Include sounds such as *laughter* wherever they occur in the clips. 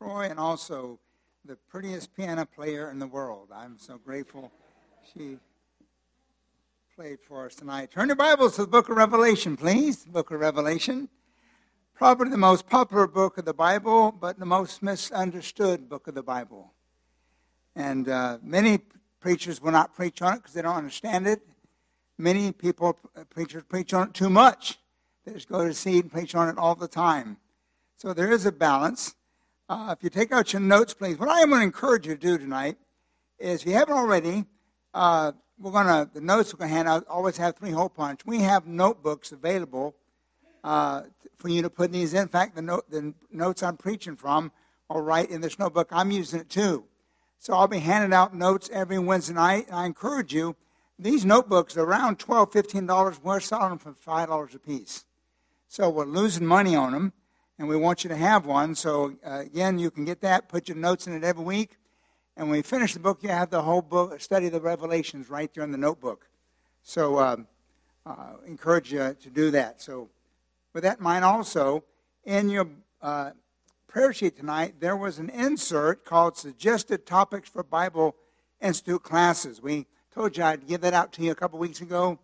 Troy and also the prettiest piano player in the world. I'm so grateful she played for us tonight. Turn your Bibles to the book of Revelation, please. The Book of Revelation. Probably the most popular book of the Bible, but the most misunderstood book of the Bible. And uh, many preachers will not preach on it because they don't understand it. Many people, preachers, preach on it too much. They just go to seed and preach on it all the time. So there is a balance. Uh, if you take out your notes, please, what I am going to encourage you to do tonight is, if you haven't already, uh, we're going to, the notes we're going to hand out always have three hole punch. We have notebooks available uh, for you to put these in. In fact, the, note, the notes I'm preaching from are right in this notebook. I'm using it too. So I'll be handing out notes every Wednesday night. And I encourage you, these notebooks are around $12, $15. We're selling them for $5 a piece. So we're losing money on them, and we want you to have one. So uh, again, you can get that, put your notes in it every week. And when you finish the book, you have the whole book, study the Revelations right there in the notebook. So uh, uh, encourage you to do that. So with that in mind, also, in your uh, prayer sheet tonight, there was an insert called Suggested Topics for Bible Institute Classes. We told you I'd give that out to you a couple weeks ago.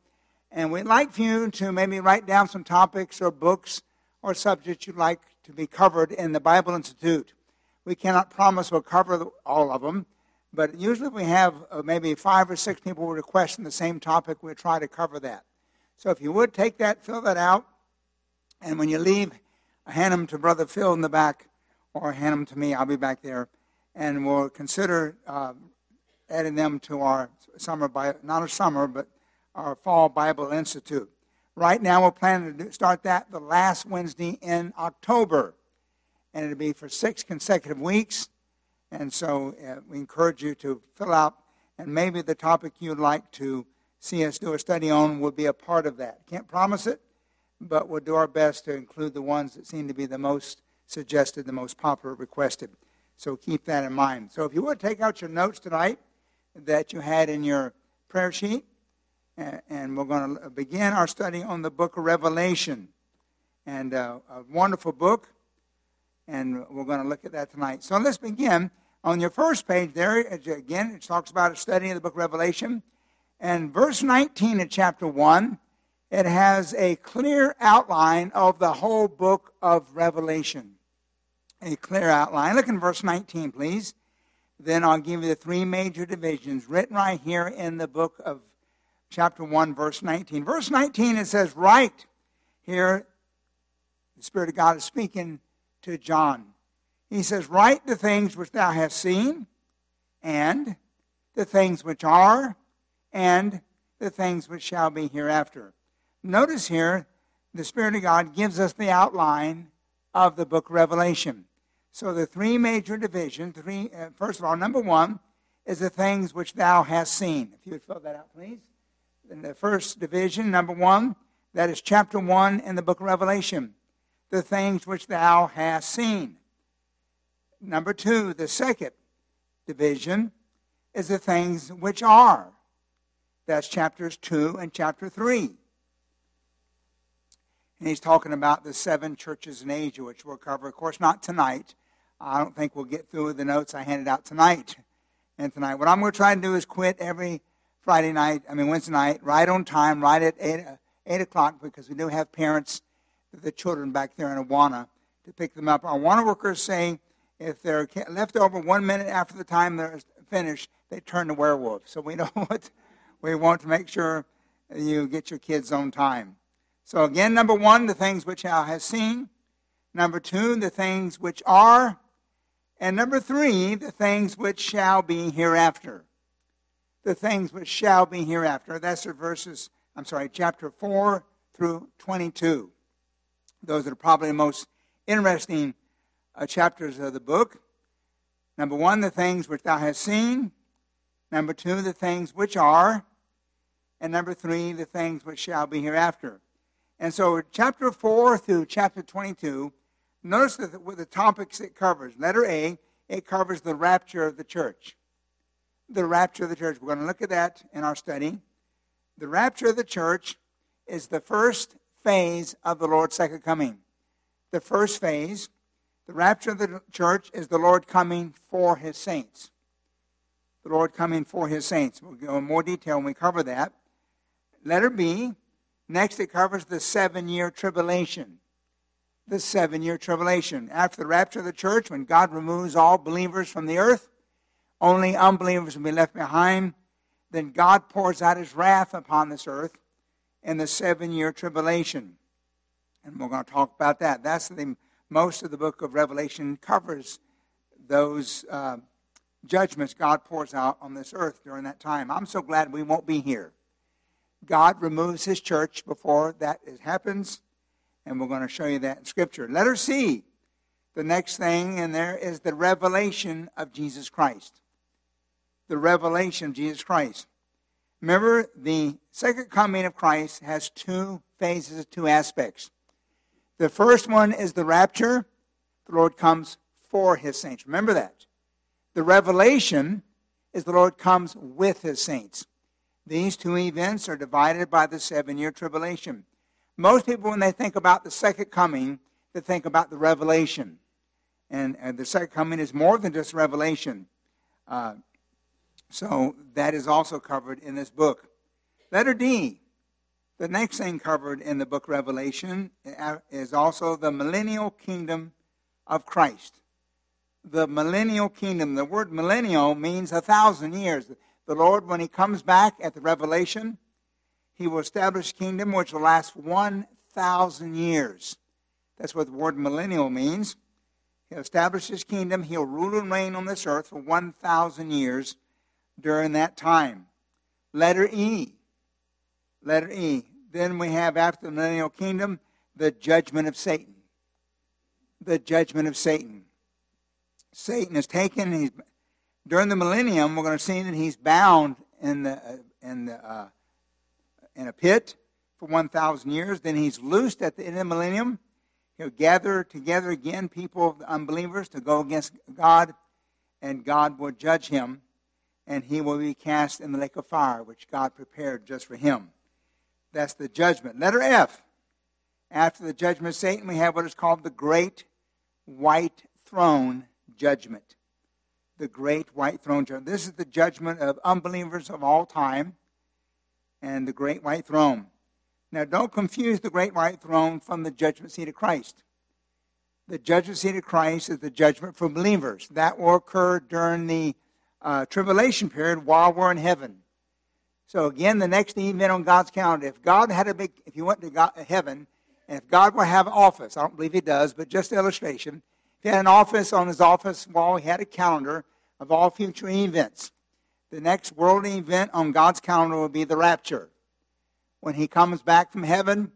And we'd like for you to maybe write down some topics or books or subjects you'd like to be covered in the Bible Institute. We cannot promise we'll cover all of them, but usually we have uh, maybe five or six people requesting the same topic. We'll try to cover that. So if you would take that, fill that out, and when you leave, hand them to Brother Phil in the back or hand them to me. I'll be back there. And we'll consider uh, adding them to our summer, not a summer, but our Fall Bible Institute. Right now, we're planning to start that the last Wednesday in October. And it'll be for six consecutive weeks. And so uh, we encourage you to fill out, and maybe the topic you'd like to see us do a study on will be a part of that. Can't promise it, but we'll do our best to include the ones that seem to be the most suggested, the most popular, requested. So keep that in mind. So if you would take out your notes tonight that you had in your prayer sheet, and we're going to begin our study on the book of Revelation. And uh, a wonderful book, and we're going to look at that tonight. So let's begin. On your first page there, again, it talks about a study of the book of Revelation. And verse 19 of chapter 1 it has a clear outline of the whole book of Revelation. A clear outline. Look in verse 19, please. Then I'll give you the three major divisions written right here in the book of chapter 1, verse 19. Verse 19, it says, Write. Here, the Spirit of God is speaking to John. He says, Write the things which thou hast seen, and the things which are, and the things which shall be hereafter. Notice here, the Spirit of God gives us the outline of the book of Revelation. So the three major divisions, three, uh, first of all, number one is the things which thou hast seen. If you would fill that out, please. In the first division, number one, that is chapter one in the book of Revelation. The things which thou hast seen. Number two, the second division is the things which are. That's chapters two and chapter three. And he's talking about the seven churches in Asia, which we'll cover. Of course, not tonight. I don't think we'll get through the notes I handed out tonight and tonight. What I'm going to try to do is quit every Friday night, I mean Wednesday night, right on time, right at 8, 8 o'clock, because we do have parents, the children back there in Awana, to pick them up. Our Awana workers say if they're left over one minute after the time they're finished, they turn to werewolves. So we *laughs* know what we want to make sure you get your kids on time. So again, number one, the things which thou hast seen. Number two, the things which are. And number three, the things which shall be hereafter. The things which shall be hereafter. That's the verses, I'm sorry, chapter 4 through 22. Those are probably the most interesting uh, chapters of the book. Number one, the things which thou hast seen. Number two, the things which are. And number three, the things which shall be hereafter. And so, chapter 4 through chapter 22, notice with the topics it covers. Letter A, it covers the rapture of the church. The rapture of the church. We're going to look at that in our study. The rapture of the church is the first phase of the Lord's second coming. The first phase, The rapture of the church is the Lord coming for his saints. The Lord coming for his saints. We'll go in more detail when we cover that. Letter B. Next, it covers the seven year tribulation. The seven year tribulation. After the rapture of the church, when God removes all believers from the earth, only unbelievers will be left behind. Then God pours out his wrath upon this earth in the seven year tribulation. And we're going to talk about that. That's the most of the book of Revelation covers those uh, judgments God pours out on this earth during that time. I'm so glad we won't be here. God removes his church before that happens, and we're going to show you that in Scripture. Letter C. The next thing in there is the revelation of Jesus Christ. The revelation of Jesus Christ. Remember, the second coming of Christ has two phases, two aspects. The first one is the rapture. The Lord comes for his saints. Remember that. The revelation is the Lord comes with his saints. These two events are divided by the seven year tribulation. Most people, when they think about the second coming, they think about the revelation. And, and the second coming is more than just revelation. Uh, so that is also covered in this book. Letter D. The next thing covered in the book Revelation uh, is also the millennial kingdom of Christ. The millennial kingdom. The word millennial means a thousand years. The Lord, when He comes back at the Revelation, He will establish a kingdom which will last 1,000 years. That's what the word millennial means. He'll establish His kingdom. He'll rule and reign on this earth for 1,000 years during that time. Letter E. Letter E. Then we have, after the millennial kingdom, the judgment of Satan. The judgment of Satan. Satan is taken. He's, during the millennium, we're going to see that he's bound in, the, uh, in, the, uh, in a pit for 1,000 years. Then he's loosed at the end of the millennium. He'll gather together again people, of unbelievers, to go against God, and God will judge him, and he will be cast in the lake of fire, which God prepared just for him. That's the judgment. Letter F. After the judgment of Satan, we have what is called the Great White Throne Judgment. The Great White Throne Judgment. This is the judgment of unbelievers of all time and the Great White Throne. Now, don't confuse the Great White Throne from the judgment seat of Christ. The judgment seat of Christ is the judgment for believers. That will occur during the uh, tribulation period while we're in heaven. So again, the next event on God's calendar, if God had a big, if you went to God, heaven, and if God would have an office, I don't believe he does, but just illustration, if he had an office on his office wall, he had a calendar of all future events. The next world event on God's calendar will be the rapture. When he comes back from heaven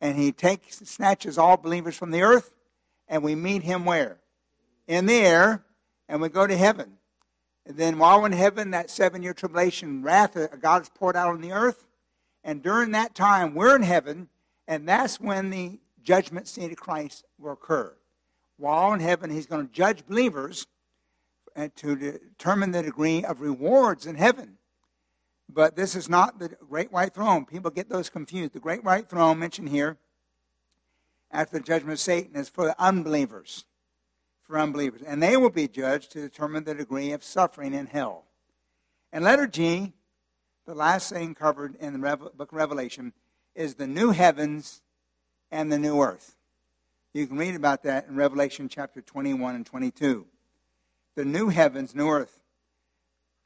and he takes, snatches all believers from the earth, and we meet him where? In the air, and we go to heaven. And then while in heaven, that seven year tribulation wrath of God is poured out on the earth. And during that time, we're in heaven, and that's when the judgment seat of Christ will occur. While in heaven, he's going to judge believers and to determine the degree of rewards in heaven. But this is not the great white throne. People get those confused. The great white throne mentioned here after the judgment of Satan is for the unbelievers for unbelievers. And they will be judged to determine the degree of suffering in hell. And letter G, the last thing covered in the book of Revelation, is the new heavens and the new earth. You can read about that in Revelation chapter 21 and 22. The new heavens, new earth.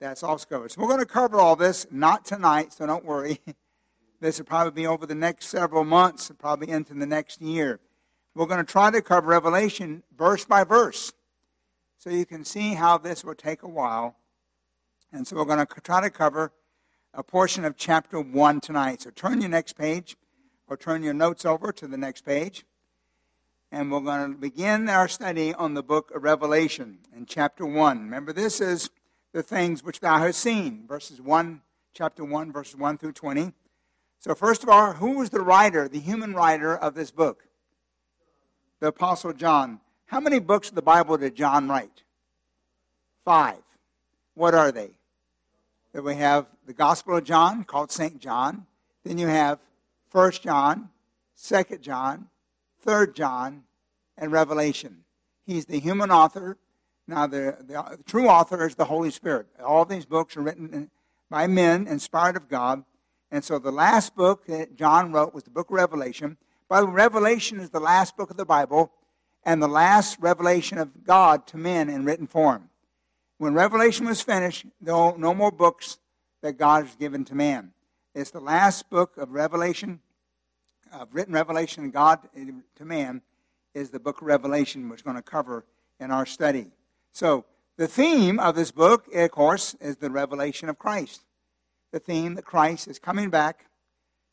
That's also covered. So we're going to cover all this, not tonight, so don't worry. *laughs* this will probably be over the next several months, probably into the next year. We're going to try to cover Revelation verse by verse. So you can see how this will take a while. And so we're going to try to cover a portion of chapter 1 tonight. So turn your next page or turn your notes over to the next page. And we're going to begin our study on the book of Revelation in chapter 1. Remember, this is the things which thou hast seen, verses 1, chapter 1, verses 1 through 20. So, first of all, who was the writer, the human writer of this book? The Apostle John. How many books of the Bible did John write? Five. What are they? Then we have the Gospel of John, called St. John. Then you have First John, Second John, Third John, and Revelation. He's the human author. Now, the, the, the true author is the Holy Spirit. All these books are written by men, inspired of God. And so the last book that John wrote was the book of Revelation. By the way, Revelation is the last book of the Bible and the last revelation of God to men in written form. When Revelation was finished, no, no more books that God has given to man. It's the last book of Revelation, of written revelation of God to man, is the book of Revelation, which we're going to cover in our study. So, the theme of this book, of course, is the revelation of Christ. The theme that Christ is coming back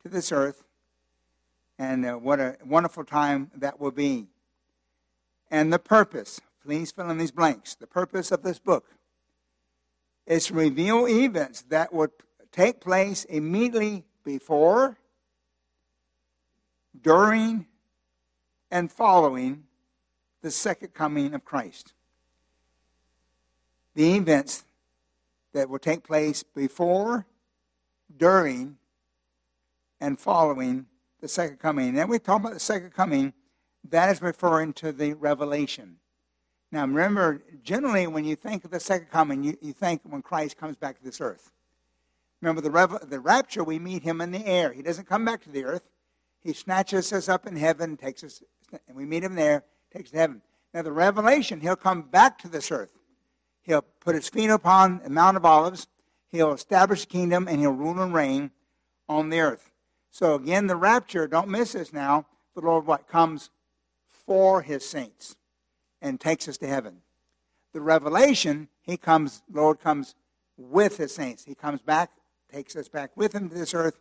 to this earth, and uh, what a wonderful time that will be. And the purpose, please fill in these blanks. The purpose of this book is to reveal events that would take place immediately before, during, and following the second coming of Christ. The events that will take place before, during, and following the second coming. And then we talk about the second coming that is referring to the revelation. Now, remember, generally, when you think of the second coming, you, you think when Christ comes back to this earth. Remember, the, rev- the rapture, we meet him in the air. He doesn't come back to the earth. He snatches us up in heaven, takes us, and we meet him there, takes us to heaven. Now, the revelation, he'll come back to this earth. He'll put his feet upon the Mount of Olives. He'll establish a kingdom, and he'll rule and reign on the earth. So, again, the rapture, don't miss this now. The Lord what comes for his saints and takes us to heaven. The revelation, he comes, Lord comes with his saints. He comes back, takes us back with him to this earth,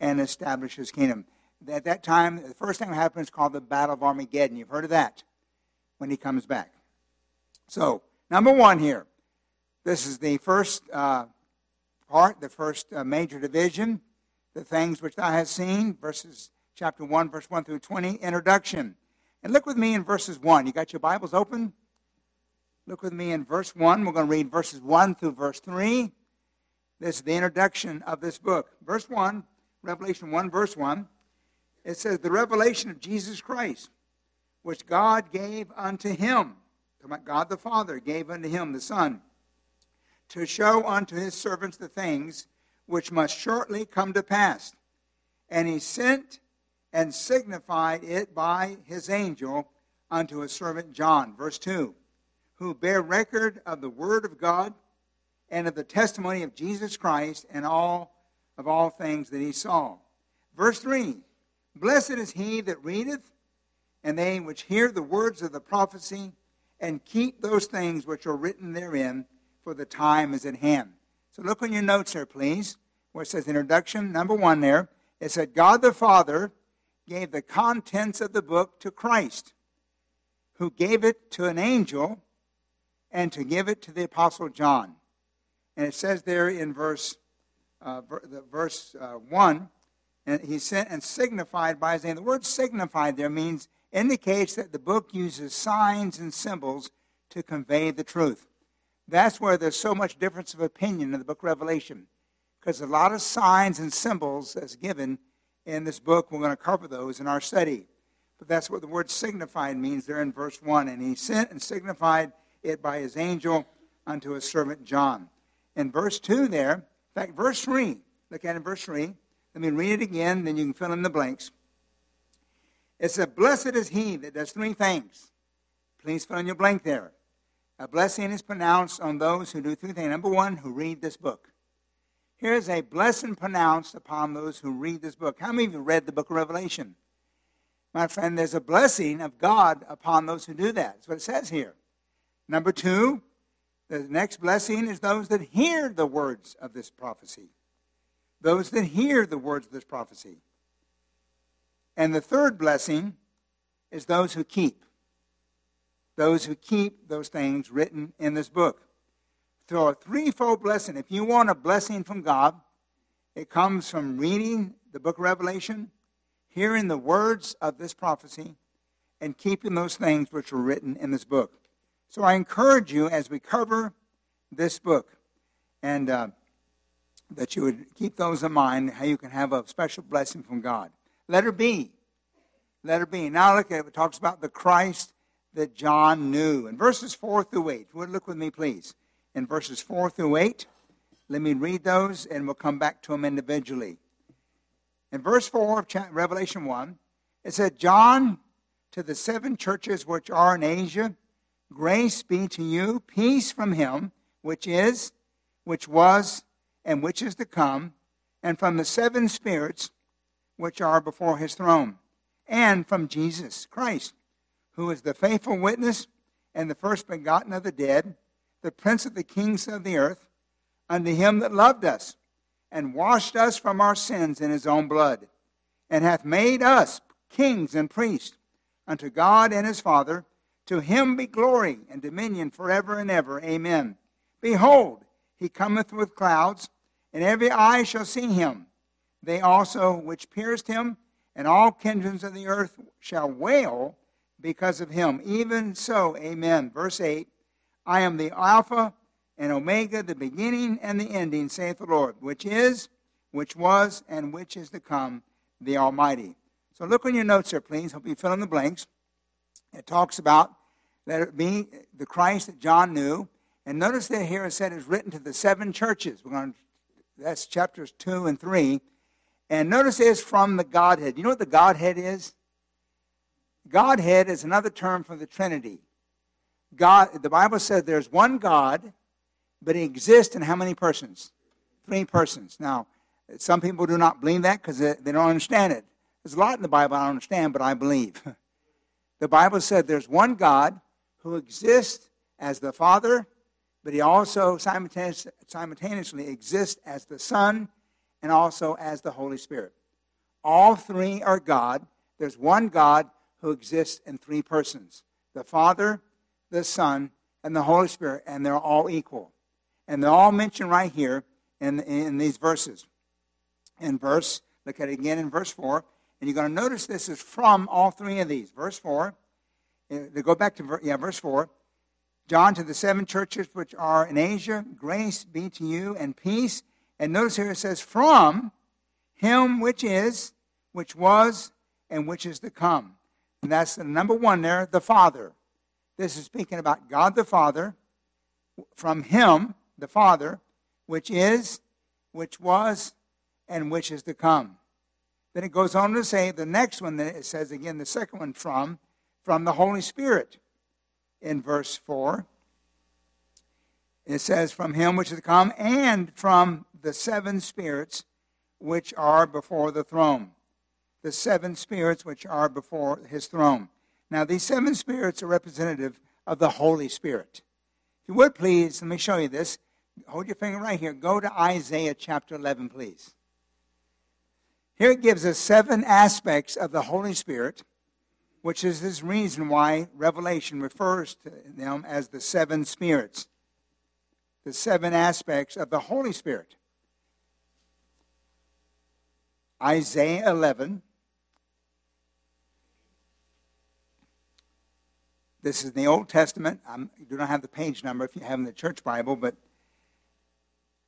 and establishes kingdom. At that time, the first thing that happens is called the Battle of Armageddon. You've heard of that when he comes back. So, number one here. This is the first uh, part, the first uh, major division, the things which thou hast seen, verses chapter 1, verse 1 through 20, introduction. And look with me in verses 1. You got your Bibles open? Look with me in verse 1. We're going to read verses 1 through verse 3. This is the introduction of this book. Verse 1, Revelation 1, verse 1. It says, The revelation of Jesus Christ, which God gave unto him. God the Father gave unto him, the Son, to show unto his servants the things which must shortly come to pass. And he sent and signified it by his angel unto his servant John. Verse 2 Who bear record of the word of God and of the testimony of Jesus Christ and all of all things that he saw. Verse 3 Blessed is he that readeth, and they which hear the words of the prophecy, and keep those things which are written therein, for the time is at hand. So look on your notes there, please, where it says introduction, number one there. It said, God the Father gave the contents of the book to Christ, who gave it to an angel and to give it to the Apostle John. And it says there in verse, uh, verse uh, 1, and he sent and signified by his name. The word signified there means indicates that the book uses signs and symbols to convey the truth. That's where there's so much difference of opinion in the book of Revelation, because a lot of signs and symbols that's given in this book. We're going to cover those in our study. But that's what the word signified means there in verse 1. And he sent and signified it by his angel unto his servant John. In verse 2 there, in fact, verse 3, look at it in verse 3. Let me read it again, then you can fill in the blanks. It said, Blessed is he that does three things. Please fill in your blank there. A blessing is pronounced on those who do three things. Number one, who read this book. Here's a blessing pronounced upon those who read this book. How many of you read the book of Revelation? My friend, there's a blessing of God upon those who do that. That's what it says here. Number two, the next blessing is those that hear the words of this prophecy. Those that hear the words of this prophecy. And the third blessing is those who keep. Those who keep those things written in this book. So a threefold blessing. If you want a blessing from God, it comes from reading the book of Revelation, hearing the words of this prophecy, and keeping those things which are written in this book. So I encourage you as we cover this book, and uh, that you would keep those in mind, how you can have a special blessing from God. Letter B. Letter B. Now look at it. It talks about the Christ that John knew. In verses 4 through 8, would look with me, please. In verses 4 through 8, let me read those and we'll come back to them individually. In verse 4 of Revelation 1, it said, John, to the seven churches which are in Asia, grace be to you, peace from him, which is, which was, and which is to come, and from the seven spirits which are before his throne, and from Jesus Christ who is the faithful witness and the first begotten of the dead, the prince of the kings of the earth, unto him that loved us, and washed us from our sins in his own blood, and hath made us kings and priests unto God and his Father. To him be glory and dominion forever and ever. Amen. Behold, he cometh with clouds, and every eye shall see him. They also which pierced him, and all kindreds of the earth shall wail because of him. Even so, amen. Verse 8 I am the Alpha and Omega, the beginning and the ending, saith the Lord, which is, which was, and which is to come, the Almighty. So look on your notes there, please. Hope you fill in the blanks. It talks about let it be the Christ that John knew. And notice that here it said it's written to the seven churches. We're going to, that's chapters 2 and 3. And notice it's from the Godhead. You know what the Godhead is? Godhead is another term for the Trinity. God, the Bible says there's one God, but he exists in how many persons? Three persons. Now, some people do not believe that because they, don't understand it. There's a lot in the Bible I don't understand, but I believe. *laughs* The Bible said there's one God who exists as the Father, but he also simultaneously exists as the Son and also as the Holy Spirit. All three are God. There's one God who exists in three persons the Father, the Son, and the Holy Spirit, and they're all equal. And they're all mentioned right here in, in these verses. In verse, look at it again in verse 4, and you're going to notice this is from all three of these. Verse 4, uh, to go back to yeah, verse 4. John to the seven churches which are in Asia, grace be to you and peace. And notice here it says, from him which is, which was, and which is to come. And that's the number one there, the Father. This is speaking about God the Father, from Him, the Father, which is, which was, and which is to come. Then it goes on to say the next one that it says again, the second one from, from the Holy Spirit in verse 4. It says, from him which is to come, and from the seven spirits which are before the throne the seven spirits which are before his throne. Now, these seven spirits are representative of the Holy Spirit. If you would please, let me show you this. Hold your finger right here. Go to Isaiah chapter 11, please. Here it gives us seven aspects of the Holy Spirit, which is this reason why Revelation refers to them as the seven spirits. The seven aspects of the Holy Spirit. Isaiah 11, This is in the Old Testament. I do not have the page number if you have in the church Bible, but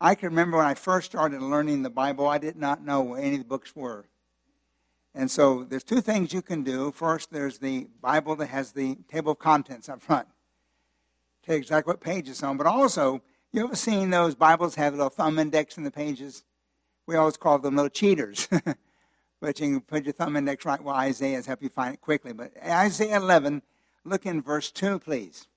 I can remember when I first started learning the Bible, I did not know what any of the books were. And so there's two things you can do. First, there's the Bible that has the table of contents up front. Tell you exactly what page it's on. But also, you ever seen those Bibles have a little thumb index in the pages? We always call them little cheaters. *laughs* but you can put your thumb index right where Isaiah is, help you find it quickly. But Isaiah 11 Look in verse 2, please.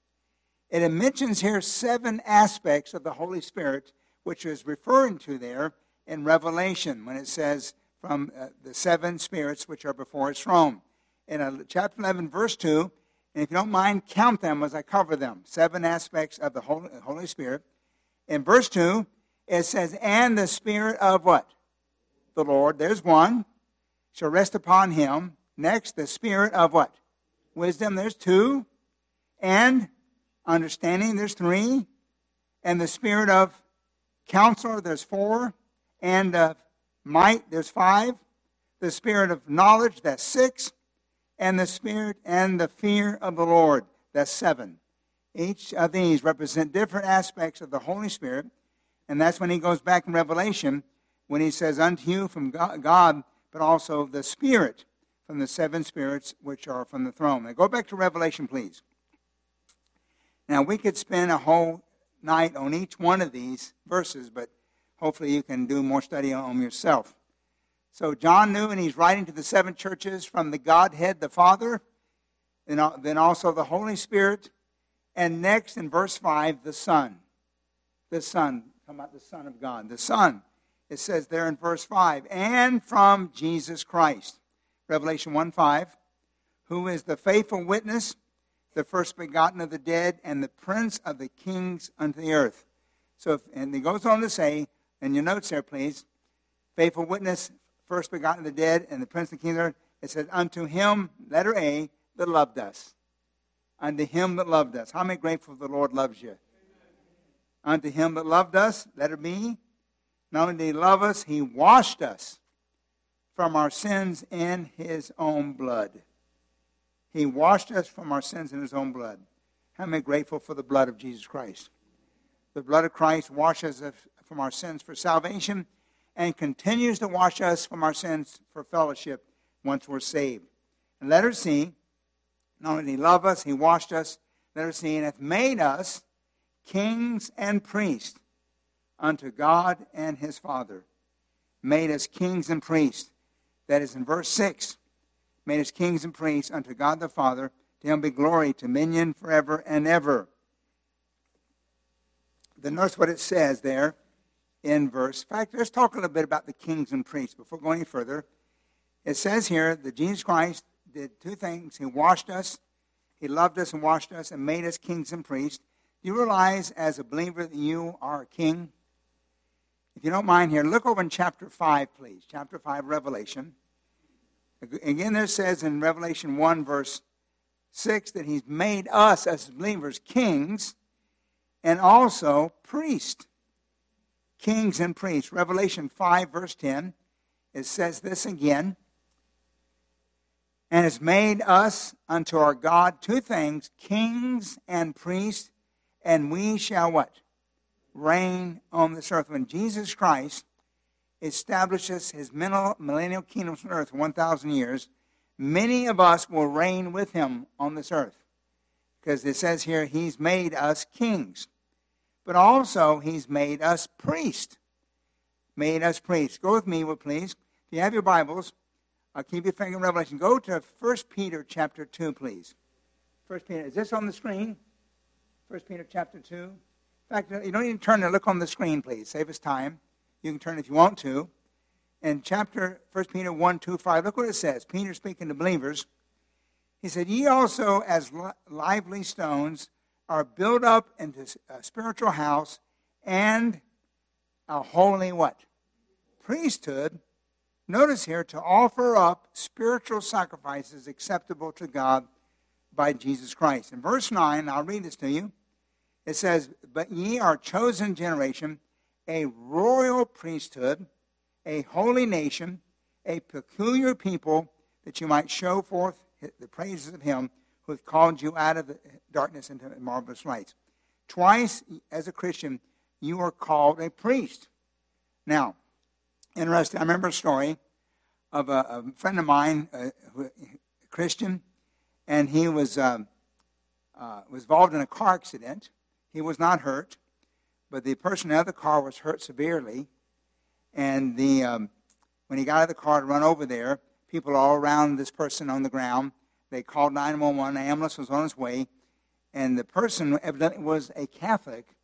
It mentions here seven aspects of the Holy Spirit, which is referring to there in Revelation when it says from uh, the seven spirits which are before his throne. In uh, chapter 11, verse 2, and if you don't mind, count them as I cover them. Seven aspects of the Holy, Holy Spirit. In verse 2, it says, And the Spirit of what? The Lord. There's one. Shall rest upon him. Next, the Spirit of what? Wisdom, there's two. And understanding, there's three. And the spirit of counselor, there's four. And of might, there's five. The spirit of knowledge, that's six. And the spirit and the fear of the Lord, that's seven. Each of these represent different aspects of the Holy Spirit. And that's when he goes back in Revelation when he says, Unto you from God, but also the Spirit from the seven spirits which are from the throne. Now go back to Revelation, please. Now, we could spend a whole night on each one of these verses, but hopefully you can do more study on them yourself. So, John knew, and he's writing to the seven churches from the Godhead, the Father, and then also the Holy Spirit, and next in verse 5, the Son. The Son. Come about the Son of God. The Son. It says there in verse 5, and from Jesus Christ. Revelation 1 5, who is the faithful witness the first begotten of the dead, and the prince of the kings unto the earth. So, if, and he goes on to say, in your notes there, please, faithful witness, first begotten of the dead, and the prince of the kings of the earth. It says, unto him, letter A, that loved us. Unto him that loved us. How many grateful the Lord loves you? Unto him that loved us, letter B, not only did he love us, he washed us from our sins in his own blood. He washed us from our sins in his own blood. How many grateful for the blood of Jesus Christ? The blood of Christ washes us from our sins for salvation and continues to wash us from our sins for fellowship once we're saved. And let her see, not only did he love us, he washed us, let her see, and hath made us kings and priests unto God and his Father. Made us kings and priests. That is in verse 6 made us kings and priests unto God the Father. To him be glory, dominion forever and ever. Then notice what it says there in verse. In fact, let's talk a little bit about the kings and priests before going any further. It says here that Jesus Christ did two things. He washed us, He loved us and washed us, and made us kings and priests. Do you realize as a believer that you are a king? If you don't mind here, look over in chapter 5, please. Chapter 5, Revelation. Again, there says in Revelation 1, verse 6, that he's made us as believers kings and also priests. Kings and priests. Revelation 5, verse 10, it says this again. And has made us unto our God two things, kings and priests, and we shall what? Reign on this earth. When Jesus Christ establishes his millennial kingdom on earth for 1,000 years, many of us will reign with him on this earth. Because it says here, he's made us kings. But also, he's made us priests. Made us priests. Go with me, please. If you have your Bibles, I'll keep your finger in Revelation. Go to 1 Peter chapter 2, please. 1 Peter. Is this on the screen? 1 Peter chapter 2. In fact, you don't even turn to look on the screen, please. Save us time. You can turn if you want to. In chapter 1 Peter 1, 2, 5, look what it says. Peter speaking to believers. He said, Ye also, as lively stones, are built up into a spiritual house and a holy what? Priesthood. Notice here, to offer up spiritual sacrifices acceptable to God by Jesus Christ. In verse 9, I'll read this to you. It says, But ye are chosen generation, a royal priesthood, a holy nation, a peculiar people, that you might show forth the praises of him who hath called you out of the darkness into marvelous light. Twice, as a Christian, you are called a priest. Now, interesting, I remember a story of a, a friend of mine, a, a, Christian, and he was, uh, uh, was involved in a car accident. He was not hurt but the person in the other car was hurt severely. And the, um, when he got out of the car to run over there, people all around this person on the ground. They called 911. An ambulance was on its way. And the person evidently was a Catholic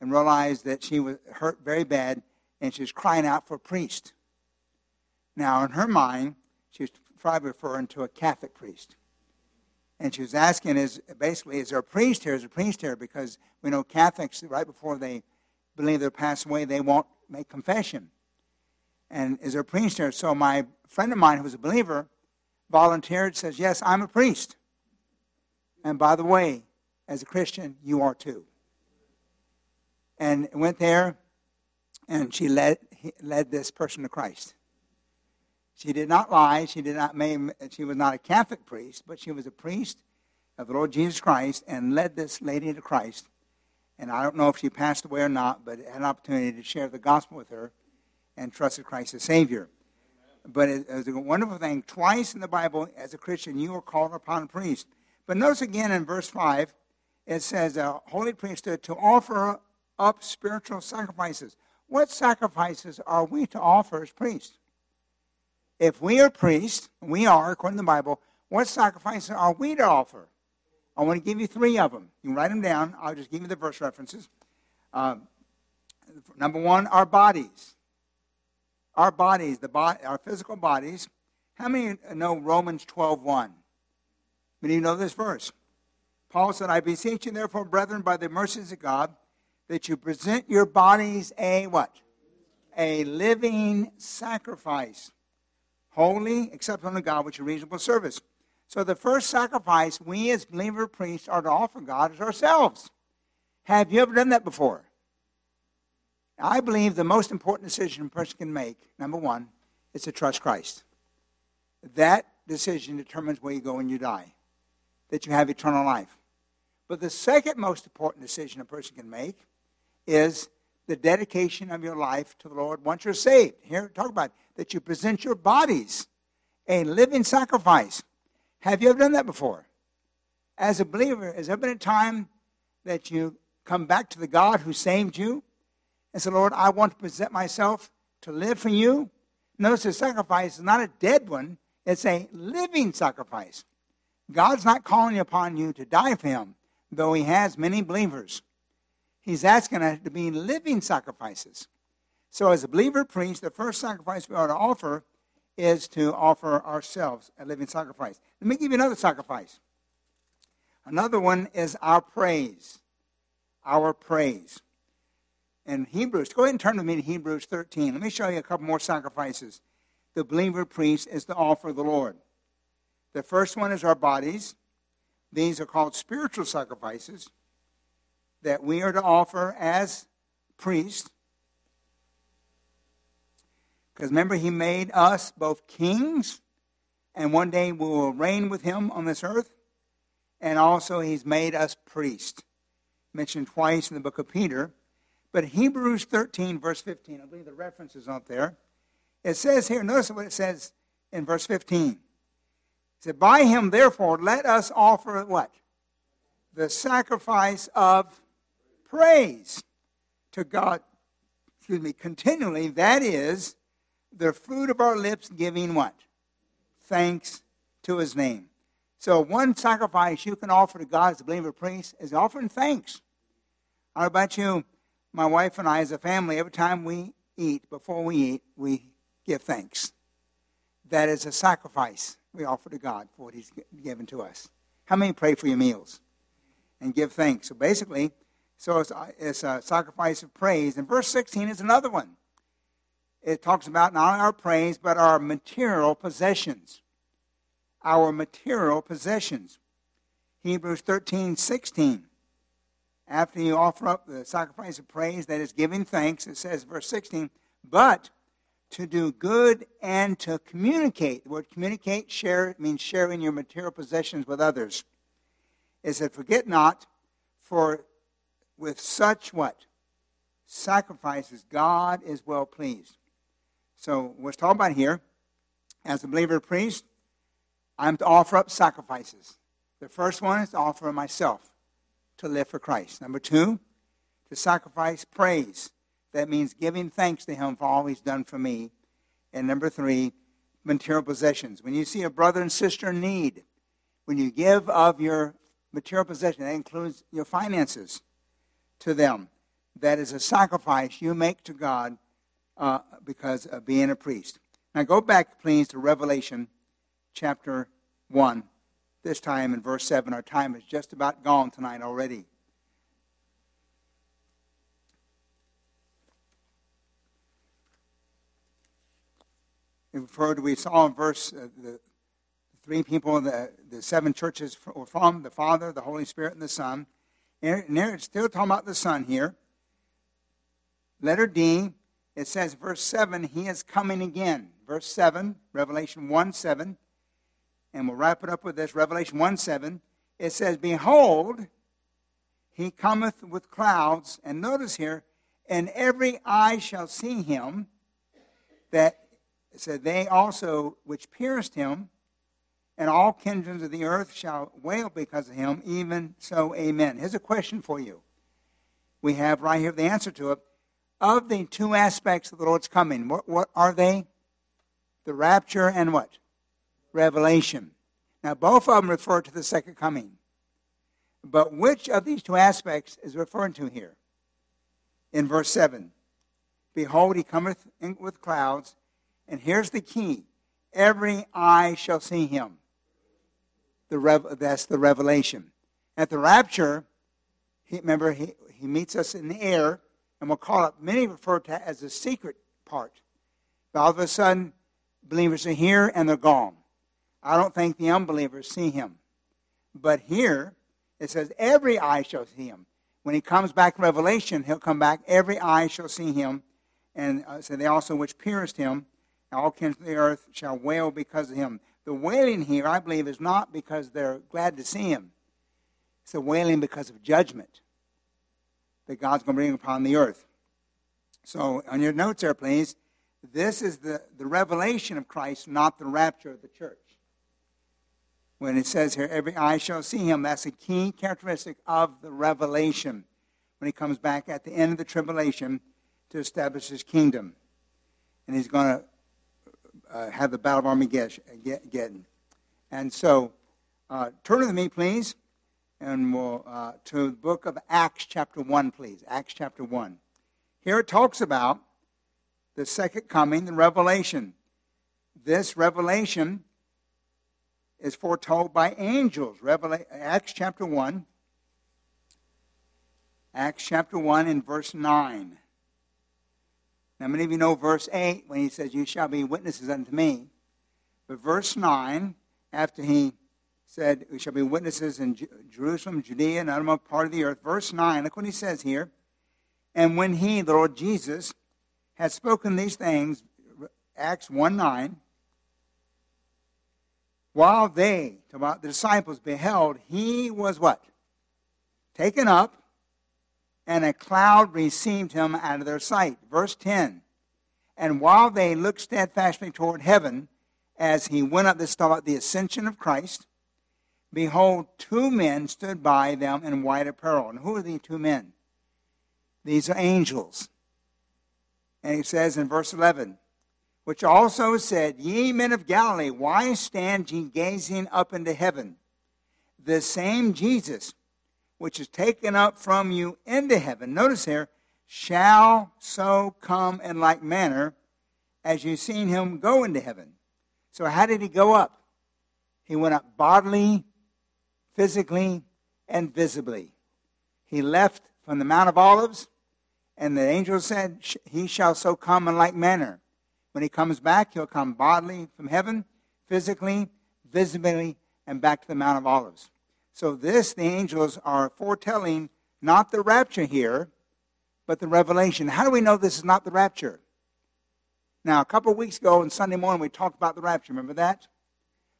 and realized that she was hurt very bad and she was crying out for a priest. Now, in her mind, she was probably referring to a Catholic priest. And she was asking, is basically, is there a priest here? Is there a priest here? Because we know Catholics, right before they believe they're passed away, they won't make confession. And is there a priest here? So my friend of mine who was a believer volunteered, says, Yes, I'm a priest. And by the way, as a Christian, you are too. And went there, and she led, led this person to Christ. She did not lie. She did not she was not a Catholic priest, but she was a priest of the Lord Jesus Christ and led this lady to Christ. And I don't know if she passed away or not, but had an opportunity to share the gospel with her and trusted Christ as Savior. But it, was a wonderful thing. Twice in the Bible, as a Christian, you are called upon a priest. But notice again in verse 5, it says a holy priesthood to offer up spiritual sacrifices. What sacrifices are we to offer as priests? If we are priests, we are, according to the Bible, what sacrifices are we to offer? I want to give you three of them. You can write them down. I'll just give you the verse references. Uh, number one, our bodies. Our bodies, the bo- our physical bodies. How many know Romans 12 1? Many of you know this verse. Paul said, I beseech you, therefore, brethren, by the mercies of God, that you present your bodies a what? A living sacrifice, holy, acceptable to God, which is reasonable service. So the first sacrifice we as believer priests are to offer God is ourselves. Have you ever done that before? I believe the most important decision a person can make, number one, is to trust Christ. That decision determines where you go when you die, that you have eternal life. But the second most important decision a person can make is the dedication of your life to the Lord once you're saved. Here, talk about that you present your bodies a living sacrifice. Have you ever done that before? As a believer, has there been a time that you come back to the God who saved you and say, Lord, I want to present myself to live for you? Notice the sacrifice is not a dead one, it's a living sacrifice. God's not calling upon you to die for him, though he has many believers. He's asking us to be living sacrifices. So, as a believer priest, the first sacrifice we ought to offer is to offer ourselves a living sacrifice. Let me give you another sacrifice. Another one is our praise. Our praise. In Hebrews, go ahead and turn with me to Hebrews 13. Let me show you a couple more sacrifices the believer priest is to offer the Lord. The first one is our bodies. These are called spiritual sacrifices that we are to offer as priests because remember, he made us both kings, and one day we will reign with him on this earth. And also, he's made us priests. Mentioned twice in the book of Peter. But Hebrews 13, verse 15, I believe the reference is up there. It says here, notice what it says in verse 15. It said, By him, therefore, let us offer what? The sacrifice of praise to God, excuse me, continually. That is the fruit of our lips giving what? Thanks to his name. So one sacrifice you can offer to God as a believer priest is offering thanks. Know about you, my wife and I as a family, every time we eat, before we eat, we give thanks. That is a sacrifice we offer to God for what he's given to us. How many pray for your meals and give thanks? So basically, so it's, it's a sacrifice of praise. And verse 16 is another one it talks about not our praise, but our material possessions. Our material possessions. Hebrews 13, 16. After you offer up the sacrifice of praise, that is giving thanks, it says, verse 16, but to do good and to communicate. The word communicate, share, means sharing your material possessions with others. It said, forget not, for with such what? Sacrifices, God is well pleased. So, what's talking about here, as a believer priest, I'm to offer up sacrifices. The first one is to offer myself to live for Christ. Number two, to sacrifice praise. That means giving thanks to Him for all He's done for me. And number three, material possessions. When you see a brother and sister in need, when you give of your material possession, that includes your finances to them. That is a sacrifice you make to God uh, because of being a priest. Now go back, please, to Revelation chapter 1. This time in verse 7. Our time is just about gone tonight already. We've heard, we saw in verse, uh, the three people, the, the seven churches were from the Father, the Holy Spirit, and the Son. Still talking about the Son here. Letter D, it says, verse 7, he is coming again. Verse 7, Revelation 1 7. And we'll wrap it up with this Revelation 1 7. It says, Behold, he cometh with clouds. And notice here, and every eye shall see him, that said, They also which pierced him, and all kindreds of the earth shall wail because of him. Even so, amen. Here's a question for you. We have right here the answer to it. Of the two aspects of the Lord's coming, what, what are they? The rapture and what? Revelation. Now, both of them refer to the second coming. But which of these two aspects is referred to here? In verse 7 Behold, he cometh in with clouds, and here's the key every eye shall see him. The rev- that's the revelation. At the rapture, he, remember, he, he meets us in the air, and we'll call it, many refer to it as the secret part. But all of a sudden, believers are here and they're gone. I don't think the unbelievers see him. But here, it says, every eye shall see him. When he comes back Revelation, he'll come back, every eye shall see him. And uh, so they also which pierced him, all kings of the earth shall wail because of him. The wailing here, I believe, is not because they're glad to see him. It's the wailing because of judgment that God's going to bring upon the earth. So, on your notes there, please, this is the, the revelation of Christ, not the rapture of the church. When it says here, every eye shall see him, that's a key characteristic of the revelation when he comes back at the end of the tribulation to establish his kingdom. And he's going to uh, have the Battle of Armageddon. And so, uh, turn with me, please, and we'll uh, to the book of Acts, chapter 1, please. Acts, chapter 1. Here it talks about the second coming, the revelation. This revelation is foretold by angels. Revela- Acts chapter 1. Acts chapter 1 and verse 9. Now, many of you know verse 8 when he says, You shall be witnesses unto me. But verse 9, after he said, We shall be witnesses in Jerusalem, Judea, and other part of the earth. Verse 9, look what he says here. And when he, the Lord Jesus, had spoken these things, Acts 1 9, while they, the disciples, beheld, he was what? Taken up, and a cloud received him out of their sight. Verse 10. And while they looked steadfastly toward heaven, as he went up, this about the ascension of Christ, behold, two men stood by them in white apparel. And who are these two men? These are angels. And he says in verse 11, which also said, Ye men of Galilee, why stand ye gazing up into heaven? The same Jesus which is taken up from you into heaven, notice here, shall so come in like manner as you've seen him go into heaven. So, how did he go up? He went up bodily, physically, and visibly. He left from the Mount of Olives, and the angel said, He shall so come in like manner. When he comes back, he'll come bodily from heaven, physically, visibly, and back to the Mount of Olives. So, this, the angels are foretelling not the rapture here, but the revelation. How do we know this is not the rapture? Now, a couple of weeks ago on Sunday morning, we talked about the rapture. Remember that?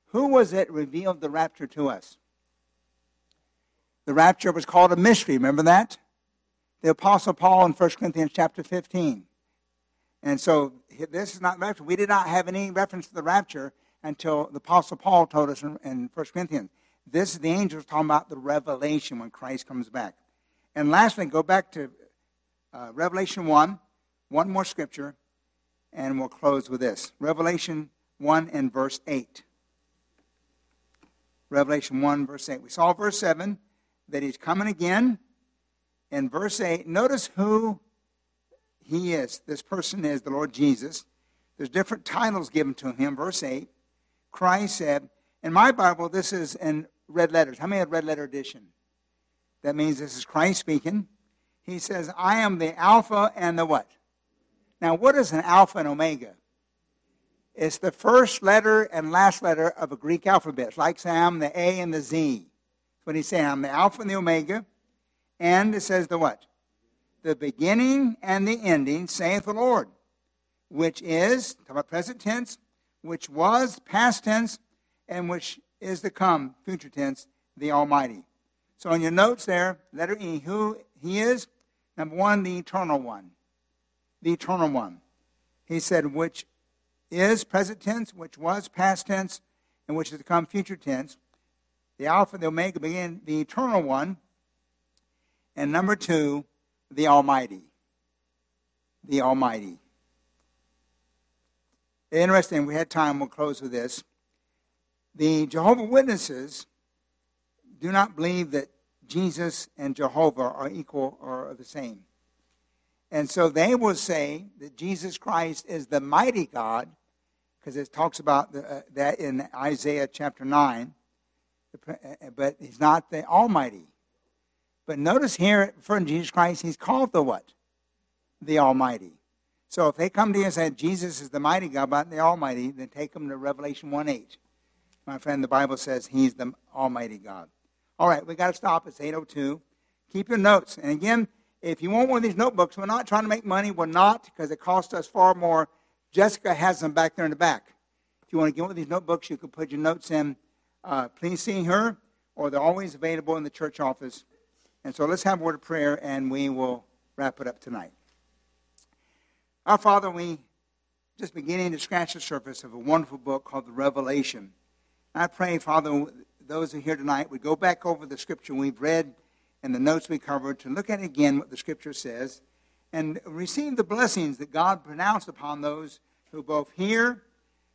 Who was it revealed the rapture to us? The rapture was called a mystery. Remember that? The Apostle Paul in 1 Corinthians chapter 15. And so this is not rapture. We did not have any reference to the rapture until the Apostle Paul told us in, in 1 Corinthians. This is the angels talking about the revelation when Christ comes back. And lastly, go back to uh, Revelation 1, one more scripture, and we'll close with this. Revelation 1 and verse 8. Revelation 1, verse 8. We saw verse 7 that he's coming again. In verse 8, notice who he is. This person is the Lord Jesus. There's different titles given to him. Verse 8, Christ said, in my Bible, this is in red letters. How many have red letter edition? That means this is Christ speaking. He says, I am the Alpha and the what? Now, what is an Alpha and Omega? It's the first letter and last letter of a Greek alphabet. It's like Sam, the A and the Z. What he's saying. I'm the Alpha and the Omega. And it says the what? The beginning and the ending, saith the Lord, which is, talk about present tense, which was past tense, and which is to come, future tense, the Almighty. So in your notes there, letter E, who he is? Number one, the eternal one. The eternal one. He said, which is present tense, which was past tense, and which is to come future tense. The Alpha, the Omega, begin the eternal one. And number two, the Almighty. The Almighty. Interesting, we had time, we'll close with this. The Jehovah Witnesses do not believe that Jesus and Jehovah are equal or the same. And so they will say that Jesus Christ is the mighty God, because it talks about the, uh, that in Isaiah chapter 9, uh, but he's not the Almighty. But notice here, for Jesus Christ, he's called the what? The Almighty. So if they come to you and say Jesus is the mighty God, but the Almighty, then take them to Revelation 1 8. My friend, the Bible says he's the Almighty God. All right, we got to stop. It's 8.02. Keep your notes. And again, if you want one of these notebooks, we're not trying to make money. We're not because it costs us far more. Jessica has them back there in the back. If you want to get one of these notebooks, you can put your notes in. Uh, please see her, or they're always available in the church office. And so let's have a word of prayer, and we will wrap it up tonight. Our Father, we just beginning to scratch the surface of a wonderful book called the Revelation. I pray, Father, those who are here tonight would go back over the scripture we've read and the notes we covered to look at again what the scripture says and receive the blessings that God pronounced upon those who both hear,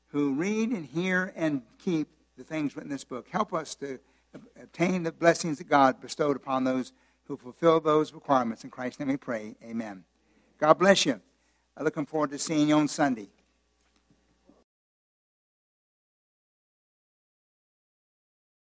who read and hear and keep the things written in this book. Help us to obtain the blessings that God bestowed upon those who fulfill those requirements. In Christ's name we pray. Amen. God bless you. I'm looking forward to seeing you on Sunday.